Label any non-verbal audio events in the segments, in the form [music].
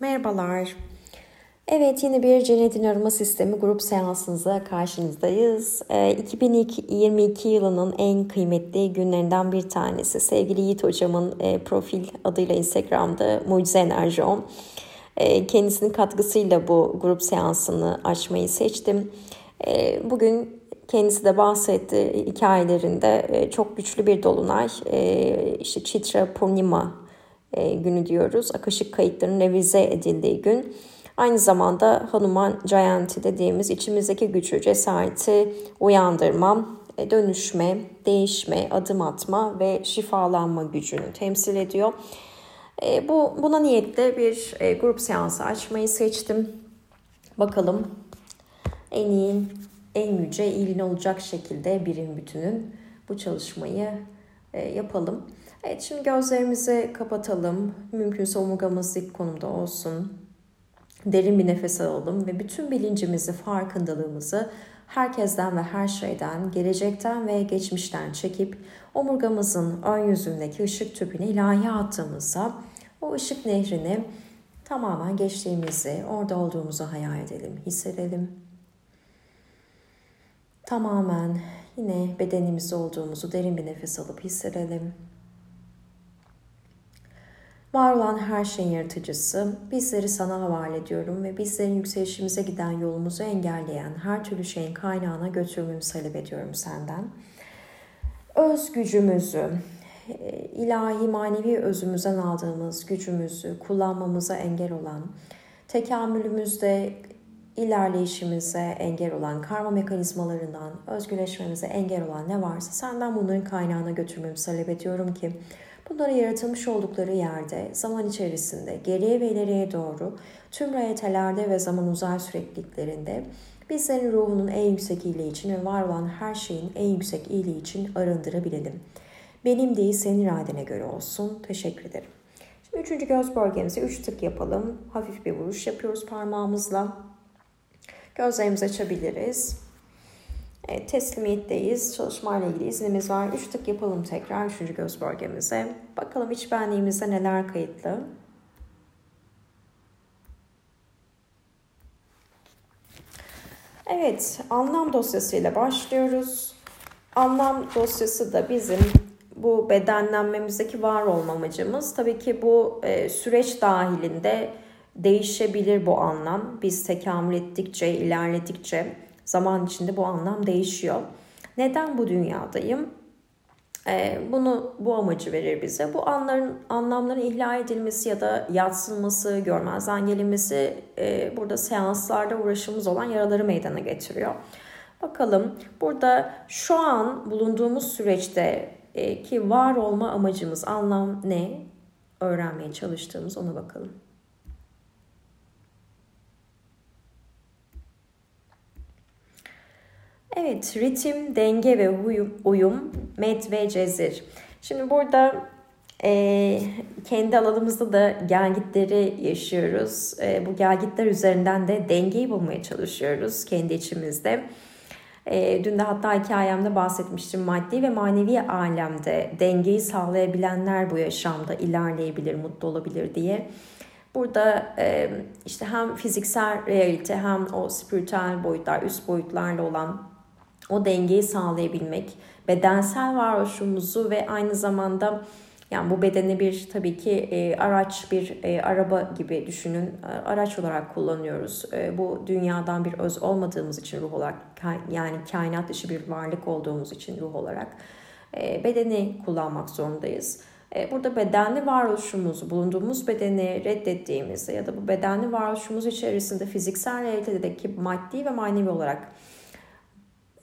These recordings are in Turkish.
Merhabalar. Evet yine bir Cennetin Arama Sistemi grup seansınıza karşınızdayız. Ee, 2022 yılının en kıymetli günlerinden bir tanesi. Sevgili Yiğit Hocam'ın e, profil adıyla Instagram'da Mucize Enerji On. E, kendisinin katkısıyla bu grup seansını açmayı seçtim. E, bugün kendisi de bahsetti hikayelerinde e, çok güçlü bir dolunay. İşte Chitra Purnima günü diyoruz. Akışık kayıtların revize edildiği gün. Aynı zamanda Hanuman Jayanti dediğimiz içimizdeki gücü, cesareti uyandırma, e, dönüşme, değişme, adım atma ve şifalanma gücünü temsil ediyor. E, bu Buna niyetle bir grup seansı açmayı seçtim. Bakalım en iyi, en yüce, iyiliğine olacak şekilde birim bütünün bu çalışmayı yapalım. Evet şimdi gözlerimizi kapatalım. Mümkünse omurgamız dik konumda olsun. Derin bir nefes alalım ve bütün bilincimizi, farkındalığımızı herkesten ve her şeyden, gelecekten ve geçmişten çekip omurgamızın ön yüzündeki ışık tüpüne ilahi attığımızda o ışık nehrini tamamen geçtiğimizi, orada olduğumuzu hayal edelim, hissedelim. Tamamen yine bedenimizde olduğumuzu derin bir nefes alıp hissedelim. Var olan her şeyin yaratıcısı, bizleri sana havale ediyorum ve bizlerin yükselişimize giden yolumuzu engelleyen her türlü şeyin kaynağına götürmemizi talep ediyorum senden. Öz gücümüzü, e, ilahi manevi özümüzden aldığımız gücümüzü kullanmamıza engel olan, tekamülümüzde ilerleyişimize engel olan, karma mekanizmalarından özgürleşmemize engel olan ne varsa senden bunların kaynağına götürmemizi talep ediyorum ki Bunları yaratılmış oldukları yerde zaman içerisinde geriye ve ileriye doğru tüm reyetelerde ve zaman uzay sürekliliklerinde bizlerin ruhunun en yüksek iyiliği için ve var olan her şeyin en yüksek iyiliği için arındırabilelim. Benim değil senin iradene göre olsun. Teşekkür ederim. Şimdi üçüncü göz bölgemize üç tık yapalım. Hafif bir vuruş yapıyoruz parmağımızla. Gözlerimizi açabiliriz. Evet, teslimiyetteyiz. Çalışmayla ilgili iznimiz var. Üç tık yapalım tekrar üçüncü göz bölgemize. Bakalım iç benliğimizde neler kayıtlı. Evet, anlam dosyasıyla başlıyoruz. Anlam dosyası da bizim bu bedenlenmemizdeki var olma amacımız. Tabii ki bu e, süreç dahilinde değişebilir bu anlam. Biz tekamül ettikçe, ilerledikçe zaman içinde bu anlam değişiyor. Neden bu dünyadayım? Ee, bunu bu amacı verir bize. Bu anların anlamların ihlal edilmesi ya da yatsınması, görmezden gelinmesi e, burada seanslarda uğraşımız olan yaraları meydana getiriyor. Bakalım burada şu an bulunduğumuz süreçte e, ki var olma amacımız, anlam ne? Öğrenmeye çalıştığımız ona bakalım. Evet, ritim, denge ve uyum, uyum med ve cezir. Şimdi burada e, kendi alanımızda da gelgitleri yaşıyoruz. E, bu gelgitler üzerinden de dengeyi bulmaya çalışıyoruz kendi içimizde. E, dün de hatta hikayemde bahsetmiştim maddi ve manevi alemde dengeyi sağlayabilenler bu yaşamda ilerleyebilir, mutlu olabilir diye. Burada e, işte hem fiziksel realite hem o spiritüel boyutlar, üst boyutlarla olan o dengeyi sağlayabilmek, bedensel varoluşumuzu ve aynı zamanda yani bu bedeni bir tabii ki e, araç, bir e, araba gibi düşünün. E, araç olarak kullanıyoruz. E, bu dünyadan bir öz olmadığımız için ruh olarak, yani kainat dışı bir varlık olduğumuz için ruh olarak e, bedeni kullanmak zorundayız. E, burada bedenli varoluşumuzu, bulunduğumuz bedeni reddettiğimizde ya da bu bedenli varoluşumuz içerisinde fiziksel realitedeki maddi ve manevi olarak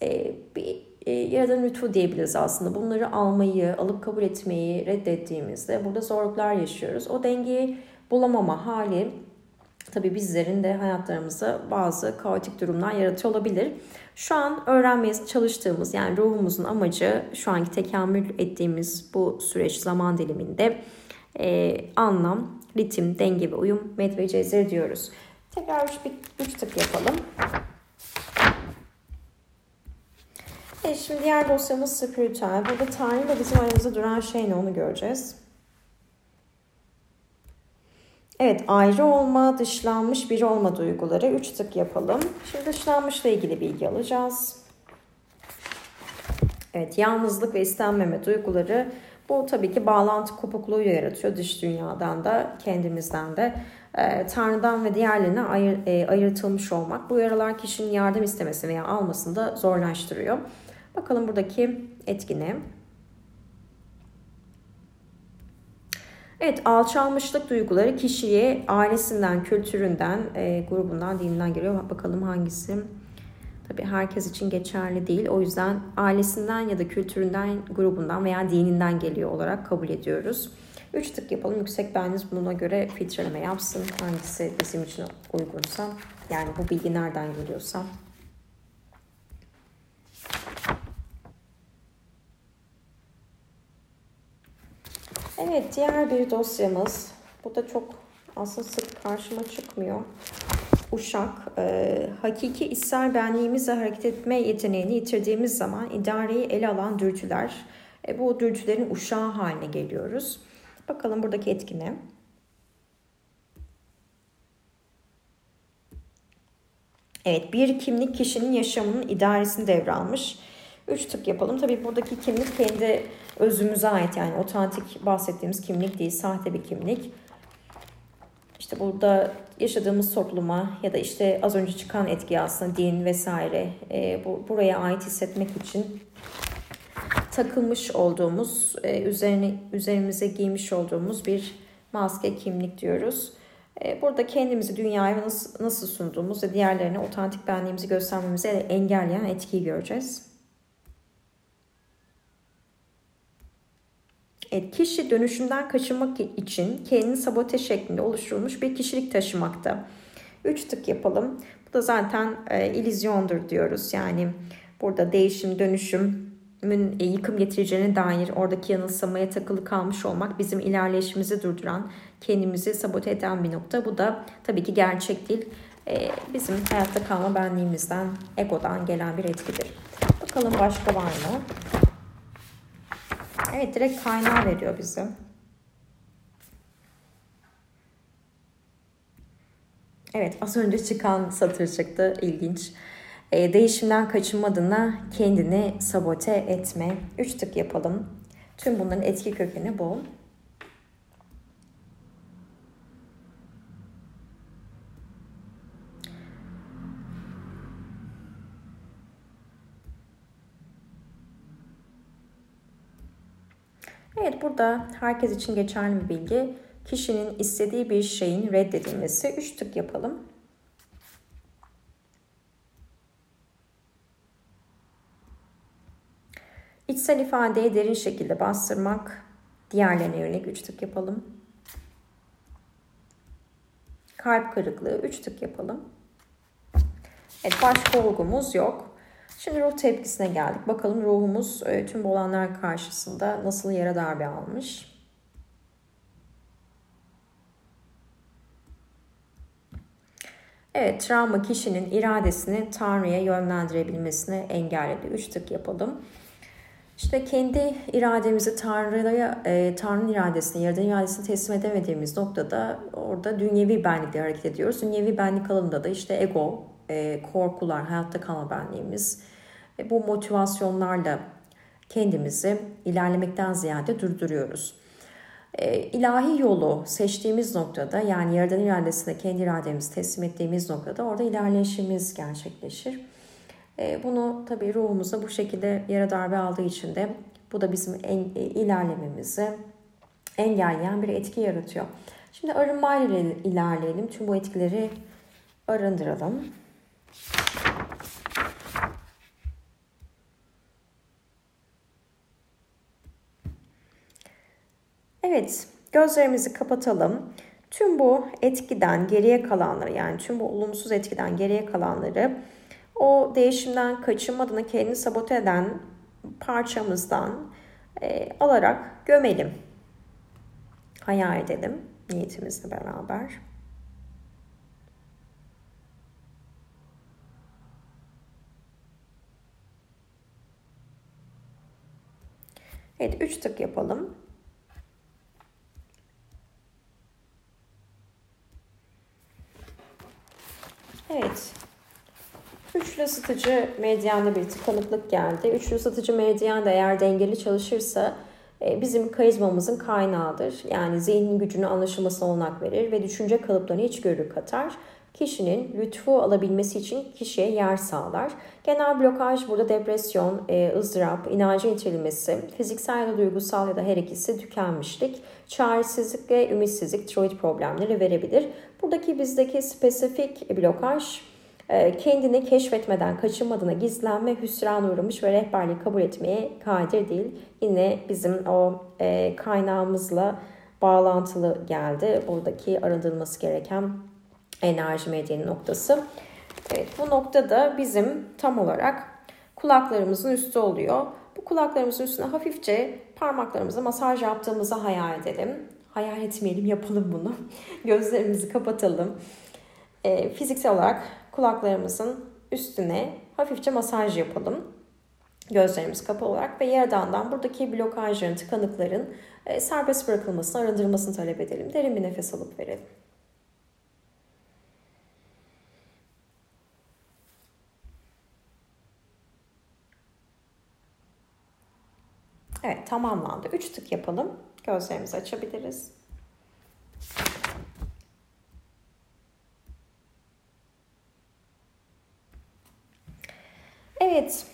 e, bir e, yaradan lütfu diyebiliriz aslında. Bunları almayı, alıp kabul etmeyi reddettiğimizde burada zorluklar yaşıyoruz. O dengeyi bulamama hali tabii bizlerin de hayatlarımızda bazı kaotik durumlar yaratıyor olabilir. Şu an öğrenmeye çalıştığımız yani ruhumuzun amacı şu anki tekamül ettiğimiz bu süreç zaman diliminde e, anlam, ritim, denge ve uyum, med ve cezir diyoruz. Tekrar üç, üç tık yapalım. Evet şimdi diğer dosyamız spiritüel. Burada Tanrı ile bizim aramızda duran şey ne onu göreceğiz. Evet ayrı olma, dışlanmış biri olma duyguları. Üç tık yapalım. Şimdi dışlanmışla ilgili bilgi alacağız. Evet yalnızlık ve istenmeme duyguları bu tabii ki bağlantı kopukluğu yaratıyor dış dünyadan da kendimizden de. E, Tanrı'dan ve diğerlerine ayır, e, ayrıtılmış olmak bu yaralar kişinin yardım istemesi veya almasını da zorlaştırıyor. Bakalım buradaki etkine. Evet alçalmışlık duyguları kişiye ailesinden, kültüründen, e, grubundan, dininden geliyor. Bakalım hangisi? Tabii herkes için geçerli değil. O yüzden ailesinden ya da kültüründen, grubundan veya dininden geliyor olarak kabul ediyoruz. Üç tık yapalım. Yüksek benliğiniz buna göre filtreleme yapsın. Hangisi bizim için uygunsa. Yani bu bilgi nereden geliyorsa. Evet diğer bir dosyamız. Bu da çok aslında sık karşıma çıkmıyor. Uşak, e, hakiki içsel benliğimizle hareket etme yeteneğini yitirdiğimiz zaman idareyi ele alan dürtüler. E, bu dürtülerin uşağı haline geliyoruz. Bakalım buradaki etkine. Evet bir kimlik kişinin yaşamının idaresini devralmış. Üç tık yapalım. Tabii buradaki kimlik kendi özümüze ait yani otantik bahsettiğimiz kimlik değil, sahte bir kimlik. İşte burada yaşadığımız topluma ya da işte az önce çıkan etki aslında din vesaire e, bu, buraya ait hissetmek için takılmış olduğumuz, e, üzerine üzerimize giymiş olduğumuz bir maske kimlik diyoruz. E, burada kendimizi dünyaya nasıl, nasıl sunduğumuz ve diğerlerine otantik benliğimizi göstermemizi engelleyen etkiyi göreceğiz. Kişi dönüşümden kaçınmak için kendini sabote şeklinde oluşturulmuş bir kişilik taşımakta. Üç tık yapalım. Bu da zaten e, ilizyondur diyoruz. Yani burada değişim, dönüşümün e, yıkım getireceğine dair oradaki yanılsamaya takılı kalmış olmak bizim ilerleyişimizi durduran, kendimizi sabote eden bir nokta. Bu da tabii ki gerçek değil. E, bizim hayatta kalma benliğimizden, egodan gelen bir etkidir. Bakalım başka var mı? Evet direkt kaynağı veriyor bize. Evet az önce çıkan satır çıktı ilginç. E, değişimden kaçınma adına kendini sabote etme. Üç tık yapalım. Tüm bunların etki kökeni bu. Evet burada herkes için geçerli bir bilgi. Kişinin istediği bir şeyin reddedilmesi. Üç tık yapalım. İçsel ifadeyi derin şekilde bastırmak. Diğerlerine yönelik üç tık yapalım. Kalp kırıklığı üç tık yapalım. Evet başka olgumuz yok. Şimdi ruh tepkisine geldik. Bakalım ruhumuz e, tüm bu olanlar karşısında nasıl yara darbe almış. Evet, travma kişinin iradesini Tanrı'ya yönlendirebilmesini engelledi. Üç tık yapalım. İşte kendi irademizi Tanrı'ya, e, Tanrı'nın iradesine, Yaradan iradesine teslim edemediğimiz noktada orada dünyevi benlikle hareket ediyoruz. Dünyevi benlik alanında da işte ego, e, korkular, hayatta kalma benliğimiz, ve bu motivasyonlarla kendimizi ilerlemekten ziyade durduruyoruz. E, ilahi yolu seçtiğimiz noktada yani Yaradan iradesine kendi irademizi teslim ettiğimiz noktada orada ilerleyişimiz gerçekleşir. E, bunu tabii ruhumuza bu şekilde yara darbe aldığı için de bu da bizim en, e, ilerlememizi engelleyen bir etki yaratıyor. Şimdi arınmayla ilerleyelim. Tüm bu etkileri arındıralım. Evet, gözlerimizi kapatalım. Tüm bu etkiden geriye kalanları yani tüm bu olumsuz etkiden geriye kalanları o değişimden kaçınma kendini sabote eden parçamızdan e, alarak gömelim. Hayal edelim niyetimizle beraber. Evet 3 tık yapalım. Evet. Üçlü ısıtıcı medyanda bir tıkanıklık geldi. Üçlü ısıtıcı medyan da eğer dengeli çalışırsa e, bizim karizmamızın kaynağıdır. Yani zihnin gücünü anlaşılmasına olanak verir ve düşünce kalıplarını içgörü katar. Kişinin lütfu alabilmesi için kişiye yer sağlar. Genel blokaj burada depresyon, e, ızdırap, inancın itirilmesi, fiziksel ya da duygusal ya da her ikisi tükenmişlik, çaresizlik ve ümitsizlik tiroid problemleri verebilir. Buradaki bizdeki spesifik blokaj e, kendini keşfetmeden kaçınmadığına gizlenme, hüsran uğramış ve rehberliği kabul etmeye kadir değil. Yine bizim o e, kaynağımızla bağlantılı geldi. Buradaki arındırılması gereken enerji medyanın noktası. Evet bu noktada bizim tam olarak kulaklarımızın üstü oluyor. Bu kulaklarımızın üstüne hafifçe parmaklarımızı masaj yaptığımızı hayal edelim. Hayal etmeyelim yapalım bunu. [laughs] Gözlerimizi kapatalım. E, fiziksel olarak kulaklarımızın üstüne hafifçe masaj yapalım. Gözlerimiz kapalı olarak ve yaradandan buradaki blokajların, tıkanıkların e, serbest bırakılmasını, arındırılmasını talep edelim. Derin bir nefes alıp verelim. Evet tamamlandı. Üç tık yapalım. Gözlerimizi açabiliriz. Evet.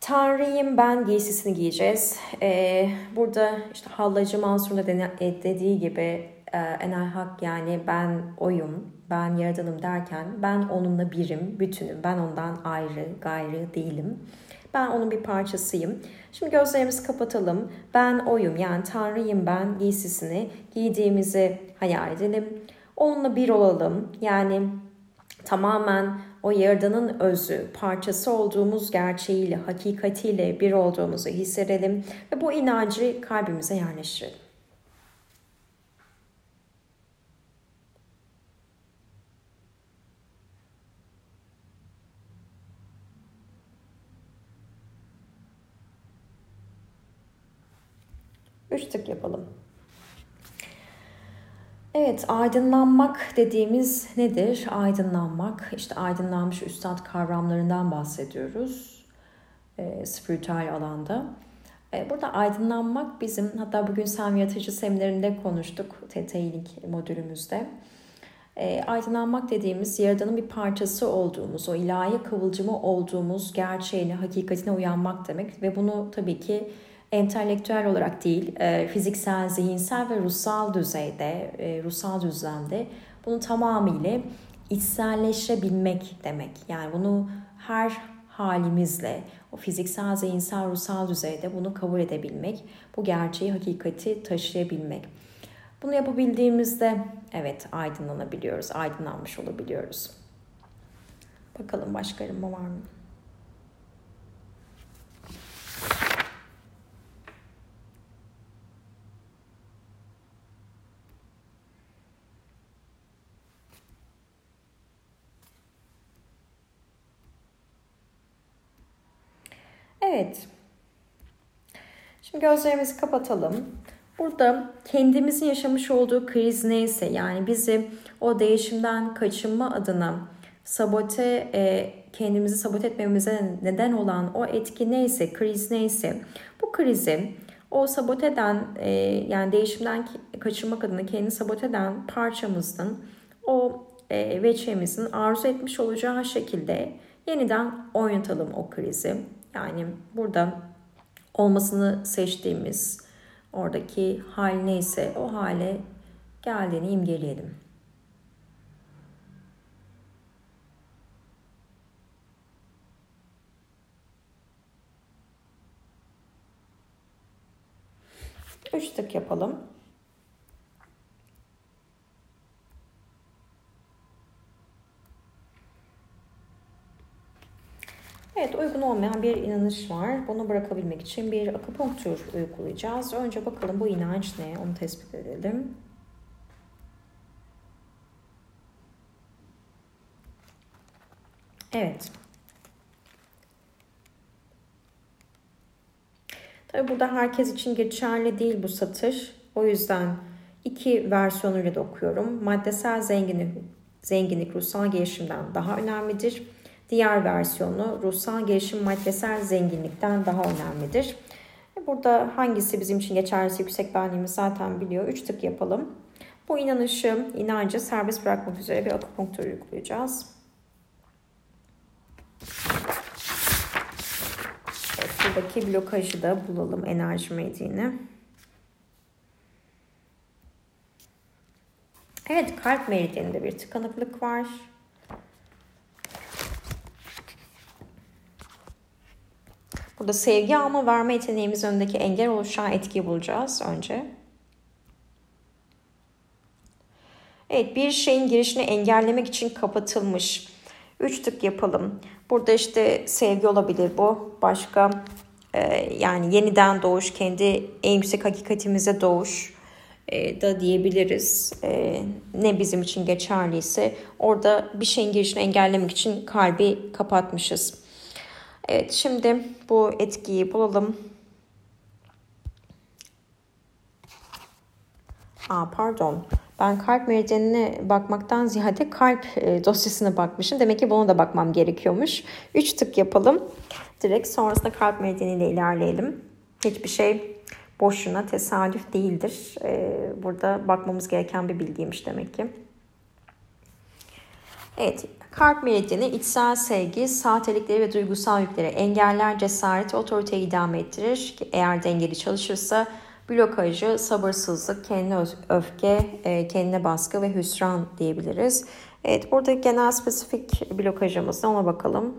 Tanrıyım ben giysisini giyeceğiz. Ee, burada işte Hallacı Mansur'un e, dediği gibi e, enel hak yani ben oyum, ben yaradanım derken ben onunla birim, bütünüm. Ben ondan ayrı, gayrı değilim. Ben onun bir parçasıyım. Şimdi gözlerimizi kapatalım. Ben oyum yani Tanrıyım ben giysisini giydiğimizi hayal edelim. Onunla bir olalım. Yani tamamen o yaradanın özü, parçası olduğumuz gerçeğiyle, hakikatiyle bir olduğumuzu hissedelim ve bu inancı kalbimize yerleştirelim. Üç tık yapalım. Evet, aydınlanmak dediğimiz nedir? Aydınlanmak, işte aydınlanmış üstad kavramlarından bahsediyoruz e, spiritüel alanda. E, burada aydınlanmak bizim, hatta bugün Sam Yaratıcı seminerinde konuştuk TT modülümüzde. E, aydınlanmak dediğimiz Yaradan'ın bir parçası olduğumuz, o ilahi kıvılcımı olduğumuz gerçeğine, hakikatine uyanmak demek. Ve bunu tabii ki entelektüel olarak değil, e, fiziksel, zihinsel ve ruhsal düzeyde, e, ruhsal düzlemde bunu tamamıyla içselleştirebilmek demek. Yani bunu her halimizle, o fiziksel, zihinsel, ruhsal düzeyde bunu kabul edebilmek, bu gerçeği, hakikati taşıyabilmek. Bunu yapabildiğimizde evet aydınlanabiliyoruz, aydınlanmış olabiliyoruz. Bakalım başka arınma var mı? Evet. Şimdi gözlerimizi kapatalım. Burada kendimizin yaşamış olduğu kriz neyse yani bizi o değişimden kaçınma adına sabote e, kendimizi sabote etmemize neden olan o etki neyse, kriz neyse bu krizi o saboteden e, yani değişimden kaçınmak adına kendini saboteden parçamızın o e, veçemizin arzu etmiş olacağı şekilde yeniden oynatalım o krizi. Yani burada olmasını seçtiğimiz oradaki hal neyse o hale geldiğini imgeleyelim. Üç tık yapalım. Uygun olmayan bir inanış var. Bunu bırakabilmek için bir akupunktur uygulayacağız. Önce bakalım bu inanç ne onu tespit edelim. Evet. Tabi burada herkes için geçerli değil bu satır. O yüzden iki versiyonuyla da okuyorum. Maddesel zenginlik zenginlik ruhsal gelişimden daha önemlidir. Diğer versiyonu ruhsal gelişim maddesel zenginlikten daha önemlidir. Burada hangisi bizim için geçerlisi yüksek benliğimiz zaten biliyor. Üç tık yapalım. Bu inanışı, inancı serbest bırakmak üzere bir akupunktur uygulayacağız. Evet, buradaki blokajı da bulalım enerji mediğini. Evet kalp meridyeninde bir tıkanıklık var. Burada sevgi alma verme yeteneğimiz önündeki engel oluşan etkiyi bulacağız önce. Evet bir şeyin girişini engellemek için kapatılmış. Üç tık yapalım. Burada işte sevgi olabilir bu. Başka e, yani yeniden doğuş, kendi en yüksek hakikatimize doğuş e, da diyebiliriz. E, ne bizim için geçerliyse orada bir şeyin girişini engellemek için kalbi kapatmışız. Evet şimdi bu etkiyi bulalım. Aa, pardon. Ben kalp meridyenine bakmaktan ziyade kalp e, dosyasına bakmışım. Demek ki buna da bakmam gerekiyormuş. 3 tık yapalım. Direkt sonrasında kalp meridyeniyle ilerleyelim. Hiçbir şey boşuna tesadüf değildir. E, burada bakmamız gereken bir bilgiymiş demek ki. Evet, kalp meridyeni içsel sevgi, sahtelikleri ve duygusal yükleri engeller, cesaret ve otoriteyi idame ettirir. Eğer dengeli çalışırsa blokajı, sabırsızlık, kendine öfke, e, kendine baskı ve hüsran diyebiliriz. Evet, burada genel spesifik blokajımız ona bakalım.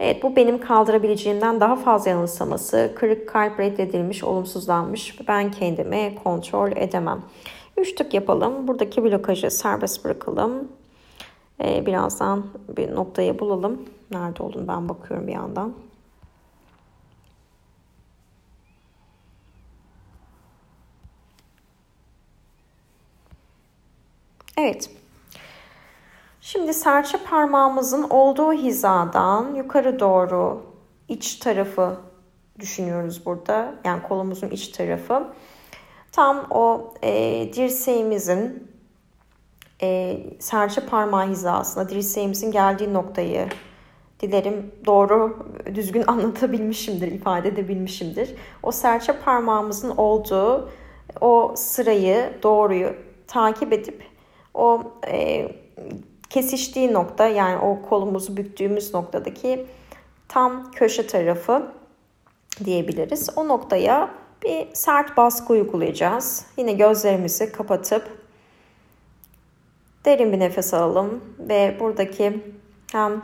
Evet bu benim kaldırabileceğimden daha fazla yanılsaması, kırık kalp reddedilmiş, olumsuzlanmış. Ben kendimi kontrol edemem. Üç tık yapalım. Buradaki blokajı serbest bırakalım. Ee, birazdan bir noktayı bulalım. Nerede olduğunu ben bakıyorum bir yandan. Evet. Şimdi serçe parmağımızın olduğu hizadan yukarı doğru iç tarafı düşünüyoruz burada. Yani kolumuzun iç tarafı. Tam o e, dirseğimizin e, serçe parmağı hizasına, dirseğimizin geldiği noktayı dilerim doğru, düzgün [laughs] anlatabilmişimdir, ifade edebilmişimdir. O serçe parmağımızın olduğu o sırayı, doğruyu takip edip o e, kesiştiği nokta yani o kolumuzu büktüğümüz noktadaki tam köşe tarafı diyebiliriz. O noktaya bir sert baskı uygulayacağız. Yine gözlerimizi kapatıp derin bir nefes alalım ve buradaki hem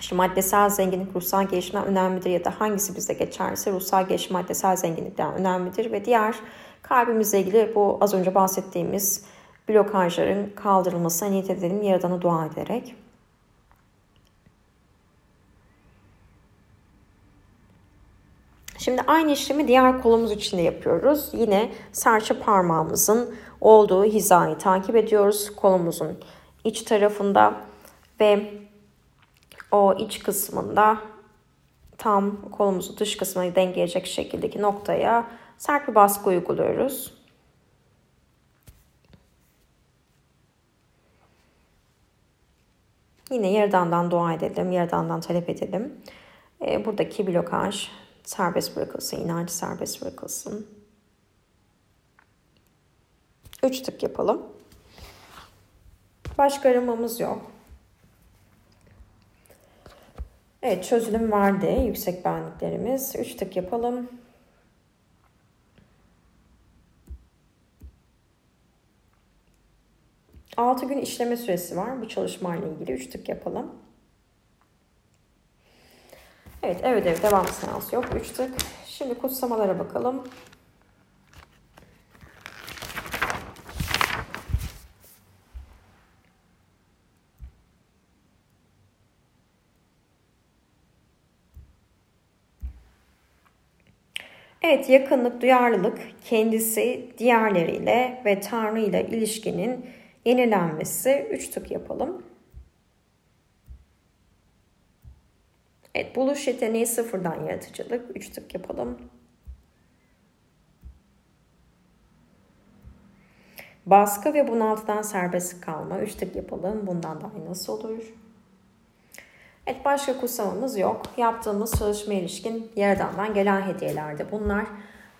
işte maddesel zenginlik ruhsal gelişimden önemlidir ya da hangisi bizde geçerse ruhsal gelişim maddesel zenginlikten önemlidir ve diğer kalbimizle ilgili bu az önce bahsettiğimiz blokajların kaldırılmasına niyet edelim Yaradan'a dua ederek. Şimdi aynı işlemi diğer kolumuz için de yapıyoruz. Yine serçe parmağımızın olduğu hizayı takip ediyoruz. Kolumuzun iç tarafında ve o iç kısmında tam kolumuzun dış kısmına dengeleyecek şekildeki noktaya sert bir baskı uyguluyoruz. Yine Yaradan'dan dua edelim, Yaradan'dan talep edelim. E, buradaki blokaj serbest bırakılsın, inanç serbest bırakılsın. Üç tık yapalım. Başka aramamız yok. Evet çözülüm vardı yüksek benliklerimiz. Üç tık yapalım. 6 gün işleme süresi var bu çalışmayla ilgili. 3 tık yapalım. Evet evet evet devam seansı yok. 3 tık. Şimdi kutsamalara bakalım. Evet yakınlık, duyarlılık kendisi diğerleriyle ve Tanrı ile ilişkinin yenilenmesi 3 tık yapalım. Evet buluş yeteneği sıfırdan yaratıcılık 3 tık yapalım. Baskı ve bunaltıdan serbest kalma. Üç tık yapalım. Bundan daha iyi nasıl olur? Evet başka kutsamamız yok. Yaptığımız çalışma ilişkin Yaradan'dan gelen hediyelerde bunlar.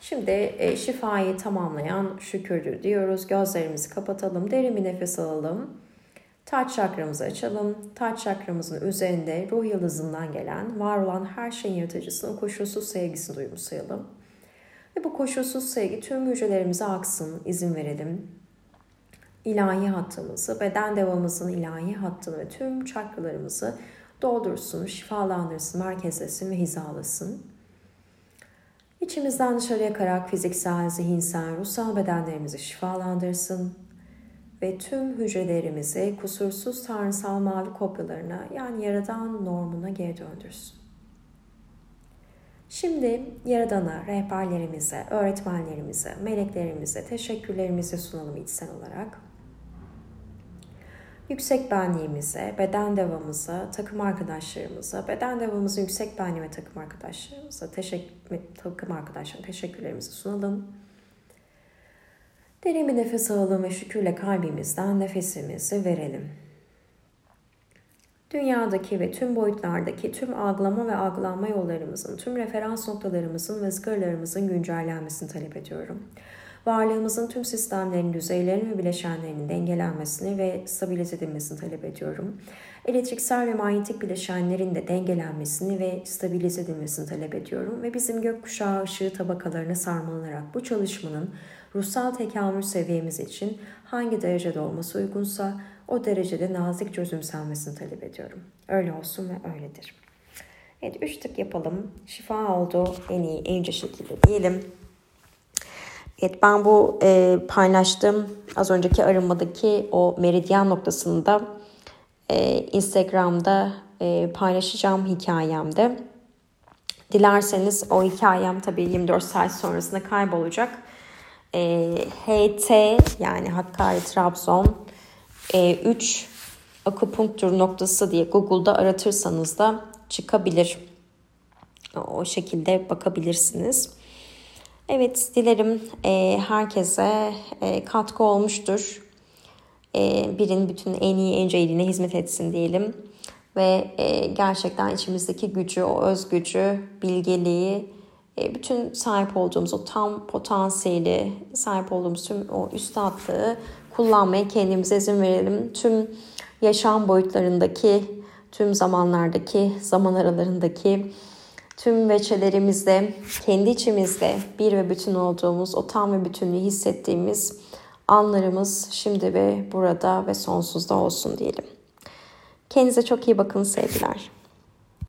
Şimdi e, şifayı tamamlayan şükürdür diyoruz. Gözlerimizi kapatalım. Derin bir nefes alalım. Taç çakramızı açalım. Taç çakramızın üzerinde ruh yıldızından gelen, var olan her şeyin yaratıcısının koşulsuz sevgisini duymuşsayalım. Ve bu koşulsuz sevgi tüm hücrelerimize aksın, izin verelim. İlahi hattımızı, beden devamımızın ilahi hattını ve tüm çakralarımızı doldursun, şifalandırsın, merkezlesin ve hizalasın. İçimizden dışarıya yakarak fiziksel, zihinsel, ruhsal bedenlerimizi şifalandırsın ve tüm hücrelerimizi kusursuz tanrısal mavi kopyalarına yani yaradan normuna geri döndürsün. Şimdi Yaradan'a, rehberlerimize, öğretmenlerimize, meleklerimize teşekkürlerimizi sunalım içsel olarak yüksek benliğimize, beden devamıza, takım arkadaşlarımıza, beden devamımızın yüksek benliği ve takım arkadaşlarımıza, teşekkür, takım arkadaşlarına teşekkürlerimizi sunalım. Derin bir nefes alalım ve şükürle kalbimizden nefesimizi verelim. Dünyadaki ve tüm boyutlardaki tüm algılama ve algılanma yollarımızın, tüm referans noktalarımızın ve zgırlarımızın güncellenmesini talep ediyorum varlığımızın tüm sistemlerinin, düzeylerinin ve bileşenlerinin dengelenmesini ve stabilize edilmesini talep ediyorum. Elektriksel ve manyetik bileşenlerin de dengelenmesini ve stabilize edilmesini talep ediyorum ve bizim gökkuşağı ışığı tabakalarına sarmalanarak bu çalışmanın ruhsal tekamül seviyemiz için hangi derecede olması uygunsa o derecede nazik çözümsenmesini talep ediyorum. Öyle olsun ve öyledir. Evet, üç tık yapalım. Şifa oldu en iyi, en ince şekilde diyelim. Evet ben bu e, paylaştığım az önceki arınmadaki o meridyen noktasında e, Instagram'da e, paylaşacağım hikayemde. Dilerseniz o hikayem tabii 24 saat sonrasında kaybolacak. E, HT yani Hakkari Trabzon e, 3 akupunktur noktası diye Google'da aratırsanız da çıkabilir. O şekilde bakabilirsiniz. Evet dilerim e, herkese e, katkı olmuştur. E, birin bütün en iyi en iyiliğine hizmet etsin diyelim. Ve e, gerçekten içimizdeki gücü, o öz gücü, bilgeliği, e, bütün sahip olduğumuz o tam potansiyeli, sahip olduğumuz tüm o üstadlığı kullanmaya kendimize izin verelim. Tüm yaşam boyutlarındaki, tüm zamanlardaki, zaman aralarındaki tüm veçelerimizde, kendi içimizde bir ve bütün olduğumuz, o tam ve bütünlüğü hissettiğimiz anlarımız şimdi ve burada ve sonsuzda olsun diyelim. Kendinize çok iyi bakın sevgiler.